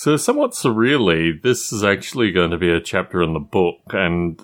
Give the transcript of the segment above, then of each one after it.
So, somewhat surreally, this is actually going to be a chapter in the book, and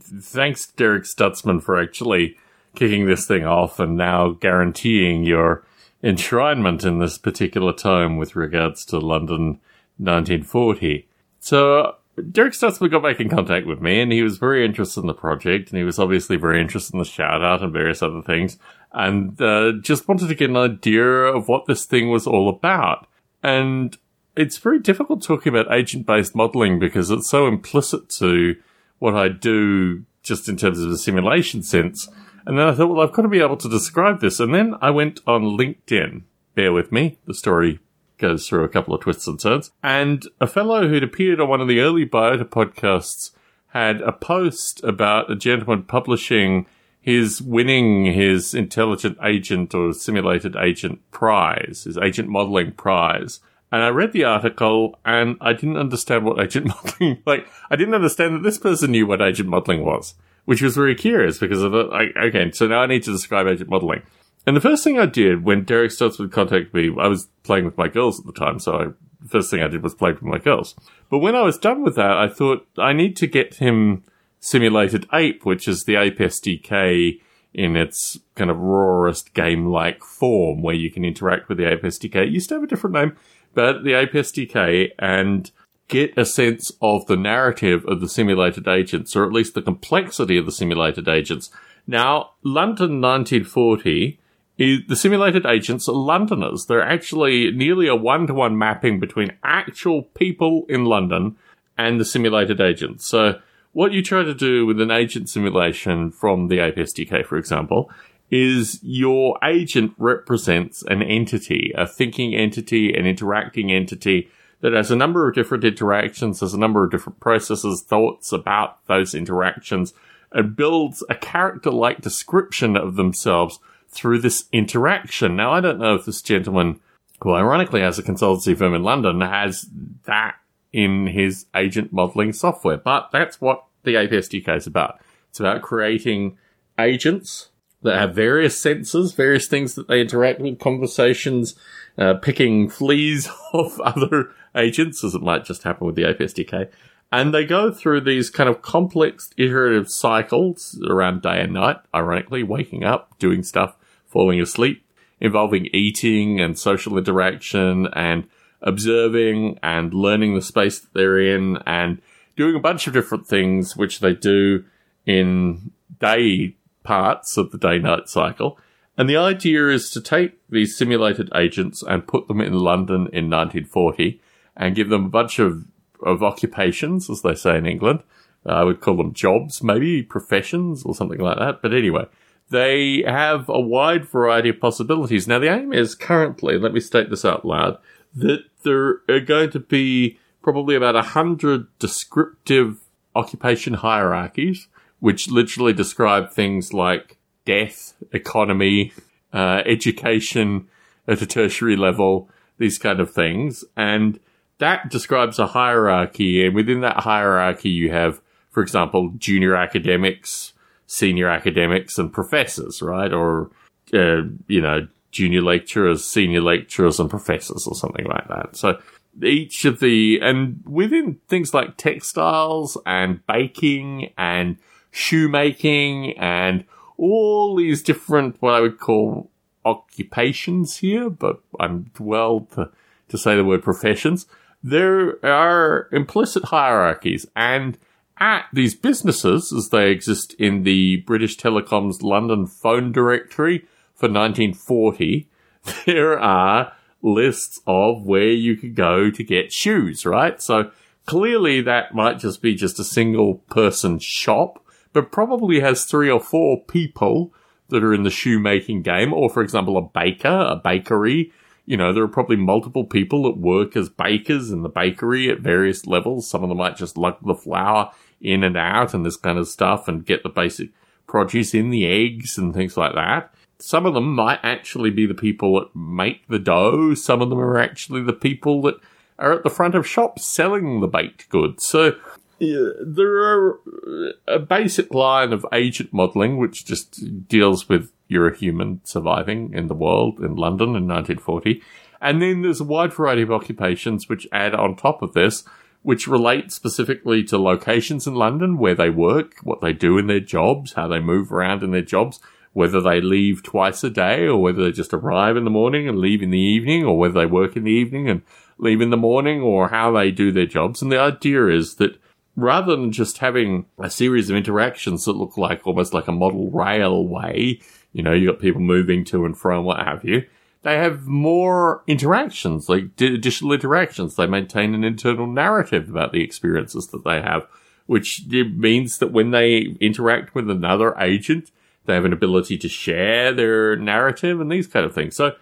thanks, Derek Stutzman, for actually kicking this thing off and now guaranteeing your enshrinement in this particular tome with regards to London 1940. So, Derek Stutzman got back in contact with me and he was very interested in the project and he was obviously very interested in the shout out and various other things and uh, just wanted to get an idea of what this thing was all about. And it's very difficult talking about agent based modeling because it's so implicit to what I do just in terms of the simulation sense. And then I thought, well, I've got to be able to describe this. And then I went on LinkedIn. Bear with me. The story goes through a couple of twists and turns. And a fellow who'd appeared on one of the early Biota podcasts had a post about a gentleman publishing his winning his intelligent agent or simulated agent prize, his agent modeling prize. And I read the article and I didn't understand what agent modeling, like, I didn't understand that this person knew what agent modeling was, which was very curious because of it. Like, okay, so now I need to describe agent modeling. And the first thing I did when Derek Stutzman contacted me, I was playing with my girls at the time, so I, the first thing I did was play with my girls. But when I was done with that, I thought I need to get him simulated ape, which is the ape SDK in its kind of rawest game-like form where you can interact with the ape SDK. It used to have a different name, but the ape SDK and get a sense of the narrative of the simulated agents, or at least the complexity of the simulated agents. Now, London 1940 is the simulated agents are Londoners. They're actually nearly a one-to-one mapping between actual people in London and the simulated agents. So what you try to do with an agent simulation from the Ape SDK, for example, is your agent represents an entity, a thinking entity, an interacting entity that has a number of different interactions, has a number of different processes, thoughts about those interactions, and builds a character-like description of themselves through this interaction. Now, I don't know if this gentleman, who ironically has a consultancy firm in London, has that in his agent modeling software, but that's what the Ape SDK is about. It's about creating agents that have various senses, various things that they interact with, conversations, uh, picking fleas off other agents, as it might just happen with the Ape SDK. And they go through these kind of complex iterative cycles around day and night, ironically, waking up, doing stuff, falling asleep, involving eating and social interaction and observing and learning the space that they're in and doing a bunch of different things, which they do in day parts of the day night cycle. And the idea is to take these simulated agents and put them in London in 1940 and give them a bunch of, of occupations, as they say in England. Uh, I would call them jobs, maybe professions or something like that. But anyway, they have a wide variety of possibilities. Now, the aim is currently, let me state this out loud, that there are going to be probably about a hundred descriptive occupation hierarchies, which literally describe things like death, economy, uh, education at a tertiary level, these kind of things. And that describes a hierarchy. And within that hierarchy, you have, for example, junior academics, senior academics, and professors, right? Or, uh, you know, junior lecturers, senior lecturers, and professors, or something like that. So each of the, and within things like textiles and baking and shoemaking and all these different, what I would call occupations here, but I'm well to, to say the word professions. There are implicit hierarchies and at these businesses, as they exist in the British Telecom's London phone directory for 1940, there are lists of where you could go to get shoes, right? So clearly that might just be just a single person shop, but probably has three or four people that are in the shoemaking game, or for example, a baker, a bakery. You know, there are probably multiple people that work as bakers in the bakery at various levels. Some of them might just lug the flour in and out and this kind of stuff and get the basic produce in the eggs and things like that some of them might actually be the people that make the dough. Some of them are actually the people that are at the front of shops selling the baked goods. So there are uh, a basic line of agent modeling, which just deals with you're a human surviving in the world in London in 1940. And then there's a wide variety of occupations which add on top of this, which relate specifically to locations in London, where they work, what they do in their jobs, how they move around in their jobs, whether they leave twice a day or whether they just arrive in the morning and leave in the evening or whether they work in the evening and leave in the morning or how they do their jobs. And the idea is that rather than just having a series of interactions that look like almost like a model railway, you know, you got people moving to and from, what have you, they have more interactions, like additional interactions. They maintain an internal narrative about the experiences that they have, which means that when they interact with another agent, they have an ability to share their narrative and these kind of things. So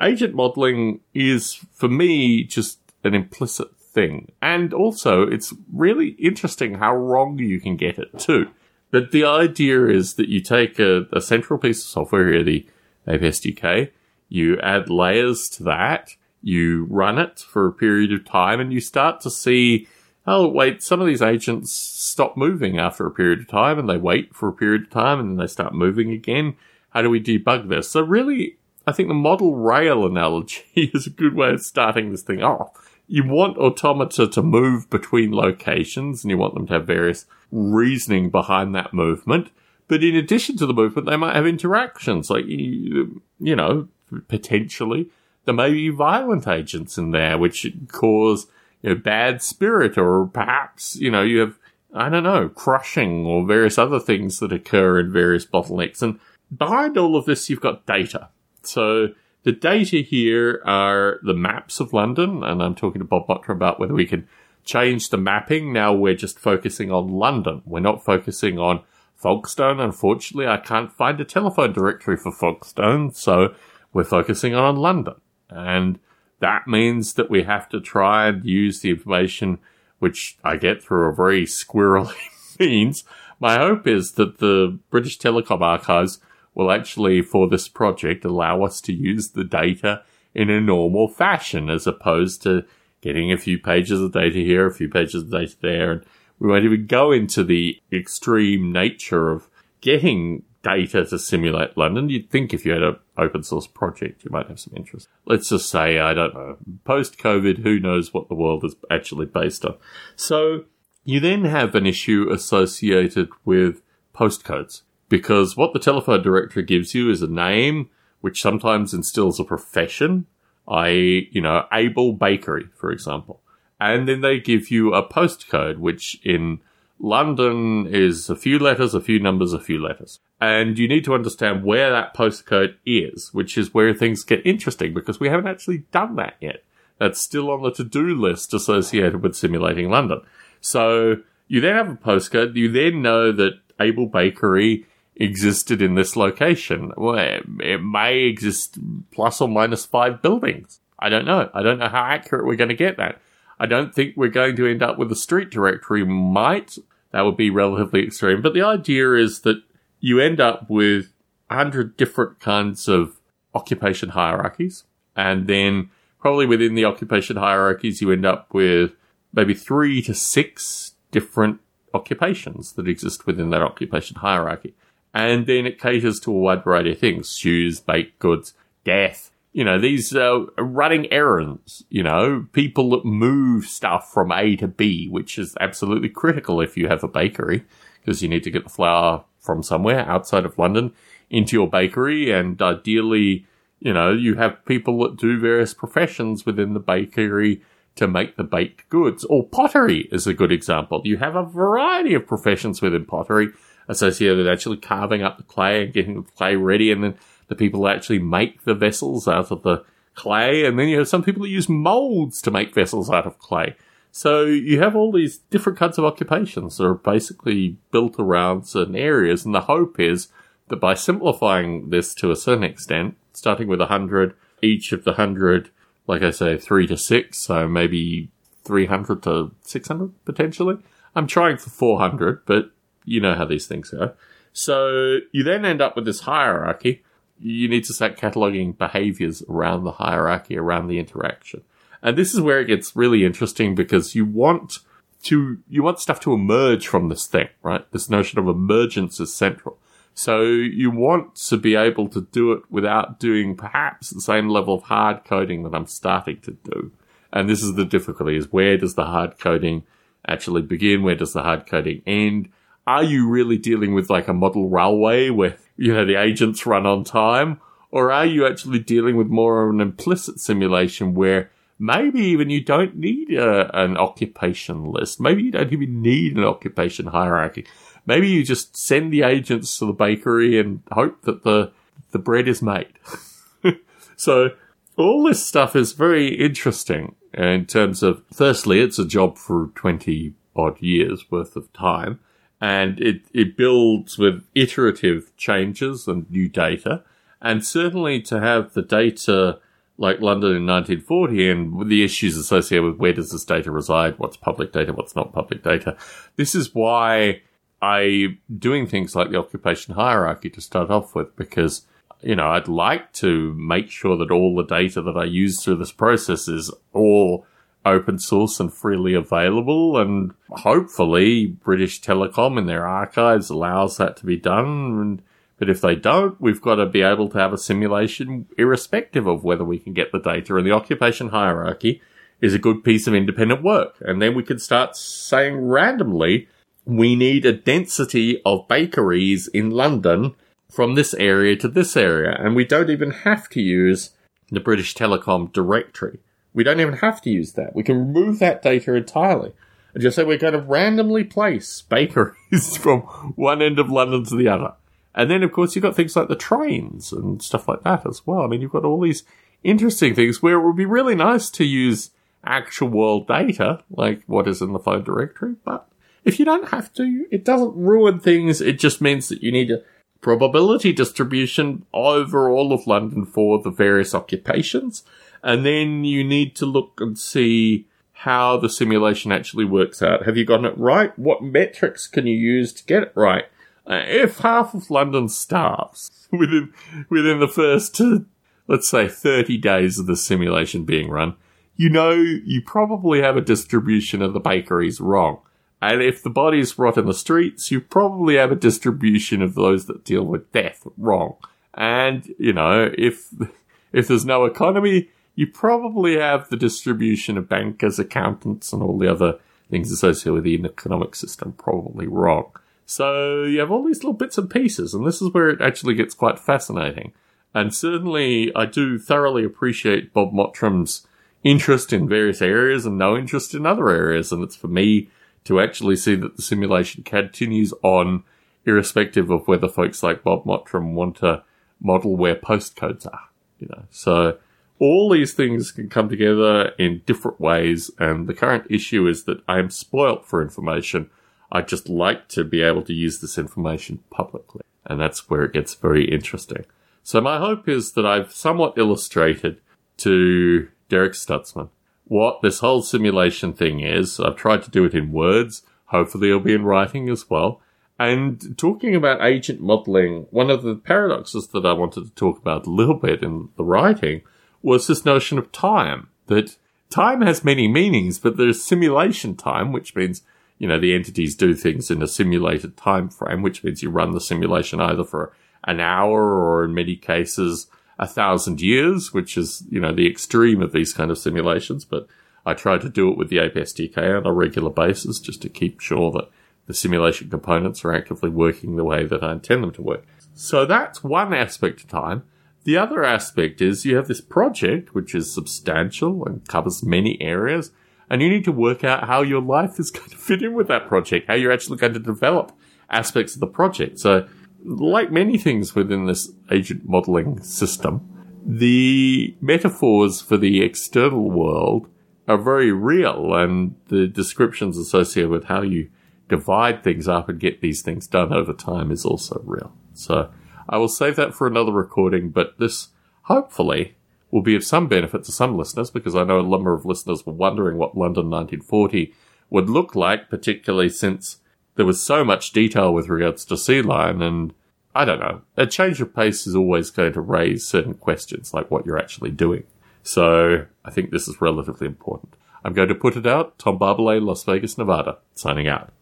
agent modeling is, for me, just an implicit thing. And also, it's really interesting how wrong you can get it too. But the idea is that you take a, a central piece of software here, the Ape SDK, you add layers to that, you run it for a period of time, and you start to see, oh, wait, some of these agents stop moving after a period of time, and they wait for a period of time, and then they start moving again. How do we debug this? So really, I think the model rail analogy is a good way of starting this thing off. You want automata to move between locations and you want them to have various reasoning behind that movement. But in addition to the movement, they might have interactions, like, you, you know, potentially there may be violent agents in there which cause you know, bad spirit or perhaps, you know, you have, I don't know, crushing or various other things that occur in various bottlenecks. And behind all of this, you've got data. So the data here are the maps of London, and I'm talking to Bob Mottram about whether we can change the mapping. Now we're just focusing on London. We're not focusing on Folkestone. Unfortunately, I can't find a telephone directory for Folkestone, so we're focusing on London. And that means that we have to try and use the information which I get through a very squirrely means. My hope is that the British Telecom Archives will actually, for this project, allow us to use the data in a normal fashion as opposed to getting a few pages of data here, a few pages of data there. And we won't even go into the extreme nature of getting data to simulate London. You'd think if you had an open source project, you might have some interest. Let's just say, I don't know, post COVID, who knows what the world is actually based on. So you then have an issue associated with postcodes because what the telephone directory gives you is a name which sometimes instills a profession, i.e., you know, Able Bakery, for example. And then they give you a postcode, which in London is a few letters, a few numbers, a few letters. And you need to understand where that postcode is, which is where things get interesting because we haven't actually done that yet. That's still on the to-do list associated with simulating London. So you then have a postcode. You then know that Able Bakery existed in this location. Well, it may exist plus or minus five buildings. I don't know. I don't know how accurate we're going to get that. I don't think we're going to end up with a street directory. Might that would be relatively extreme, but the idea is that you end up with a hundred different kinds of occupation hierarchies, and then probably within the occupation hierarchies, you end up with maybe three to six different occupations that exist within that occupation hierarchy. And then it caters to a wide variety of things shoes, baked goods, death, you know, these uh, running errands, you know, people that move stuff from A to B, which is absolutely critical if you have a bakery, because you need to get the flour from somewhere outside of London into your bakery. And ideally, you know, you have people that do various professions within the bakery to make the baked goods. Or pottery is a good example. You have a variety of professions within pottery associated with actually carving up the clay and getting the clay ready and then the people actually make the vessels out of the clay, and then you have some people that use molds to make vessels out of clay. So you have all these different kinds of occupations that are basically built around certain areas, and the hope is that by simplifying this to a certain extent, starting with a hundred, each of the hundred, like I say, three to six, so maybe 300 to 600 potentially. I'm trying for 400, but you know how these things go. So you then end up with this hierarchy you need to start cataloging behaviors around the hierarchy, around the interaction. And this is where it gets really interesting because you want to, you want stuff to emerge from this thing, right? This notion of emergence is central. So you want to be able to do it without doing perhaps the same level of hard coding that I'm starting to do. And this is the difficulty is where does the hard coding actually begin? Where does the hard coding end? Are you really dealing with like a model railway where, you know, the agents run on time? Or are you actually dealing with more of an implicit simulation where maybe even you don't need a, an occupation list? Maybe you don't even need an occupation hierarchy. Maybe you just send the agents to the bakery and hope that the, the bread is made. so all this stuff is very interesting in terms of, firstly, it's a job for 20 odd years worth of time and it, it builds with iterative changes and new data. And certainly to have the data like London in 1940 and the issues associated with where does this data reside, what's public data, what's not public data. This is why I doing things like the occupation hierarchy to start off with, because you know, I'd like to make sure that all the data that I use through this process is all open source and freely available. And hopefully British Telecom in their archives allows that to be done. But if they don't, we've got to be able to have a simulation irrespective of whether we can get the data. And the occupation hierarchy is a good piece of independent work. And then we can start saying randomly, we need a density of bakeries in London from this area to this area. And we don't even have to use the British Telecom directory. We don't even have to use that. We can remove that data entirely and just say we're going to randomly place bakeries from one end of London to the other. And then, of course, you've got things like the trains and stuff like that as well. I mean, you've got all these interesting things where it would be really nice to use actual world data, like what is in the phone directory. But if you don't have to, it doesn't ruin things. It just means that you need a probability distribution over all of London for the various occupations. And then you need to look and see how the simulation actually works out. Have you gotten it right? What metrics can you use to get it right? Uh, if half of London starves within within the first, let's say, 30 days of the simulation being run, you know you probably have a distribution of the bakeries wrong. And if the bodies rot in the streets, you probably have a distribution of those that deal with death wrong. And, you know, if, if there's no economy, you probably have the distribution of bankers, accountants, and all the other things associated with the economic system probably wrong. So you have all these little bits and pieces, and this is where it actually gets quite fascinating. And certainly, I do thoroughly appreciate Bob Mottram's interest in various areas and no interest in other areas. And it's for me to actually see that the simulation continues on, irrespective of whether folks like Bob Mottram want to model where postcodes are. You know, so all these things can come together in different ways, and the current issue is that I am spoilt for information. I just like to be able to use this information publicly, and that's where it gets very interesting. So my hope is that I've somewhat illustrated to Derek Stutzman what this whole simulation thing is. I've tried to do it in words. Hopefully it'll be in writing as well. And talking about agent modeling, one of the paradoxes that I wanted to talk about a little bit in the writing was this notion of time. That time has many meanings, but there's simulation time, which means, you know, the entities do things in a simulated time frame, which means you run the simulation either for an hour or in many cases a thousand years, which is, you know, the extreme of these kind of simulations, but I try to do it with the Ape SDK on a regular basis just to keep sure that the simulation components are actively working the way that I intend them to work. So that's one aspect of time. The other aspect is you have this project, which is substantial and covers many areas, and you need to work out how your life is going to fit in with that project, how you're actually going to develop aspects of the project. So like many things within this agent modeling system, the metaphors for the external world are very real and the descriptions associated with how you divide things up and get these things done over time is also real. So I will save that for another recording, but this hopefully will be of some benefit to some listeners because I know a number of listeners were wondering what London 1940 would look like, particularly since there was so much detail with regards to Sea Lion, and I don't know. A change of pace is always going to raise certain questions, like what you're actually doing. So I think this is relatively important. I'm going to put it out. Tom Barbalet, Las Vegas, Nevada, signing out.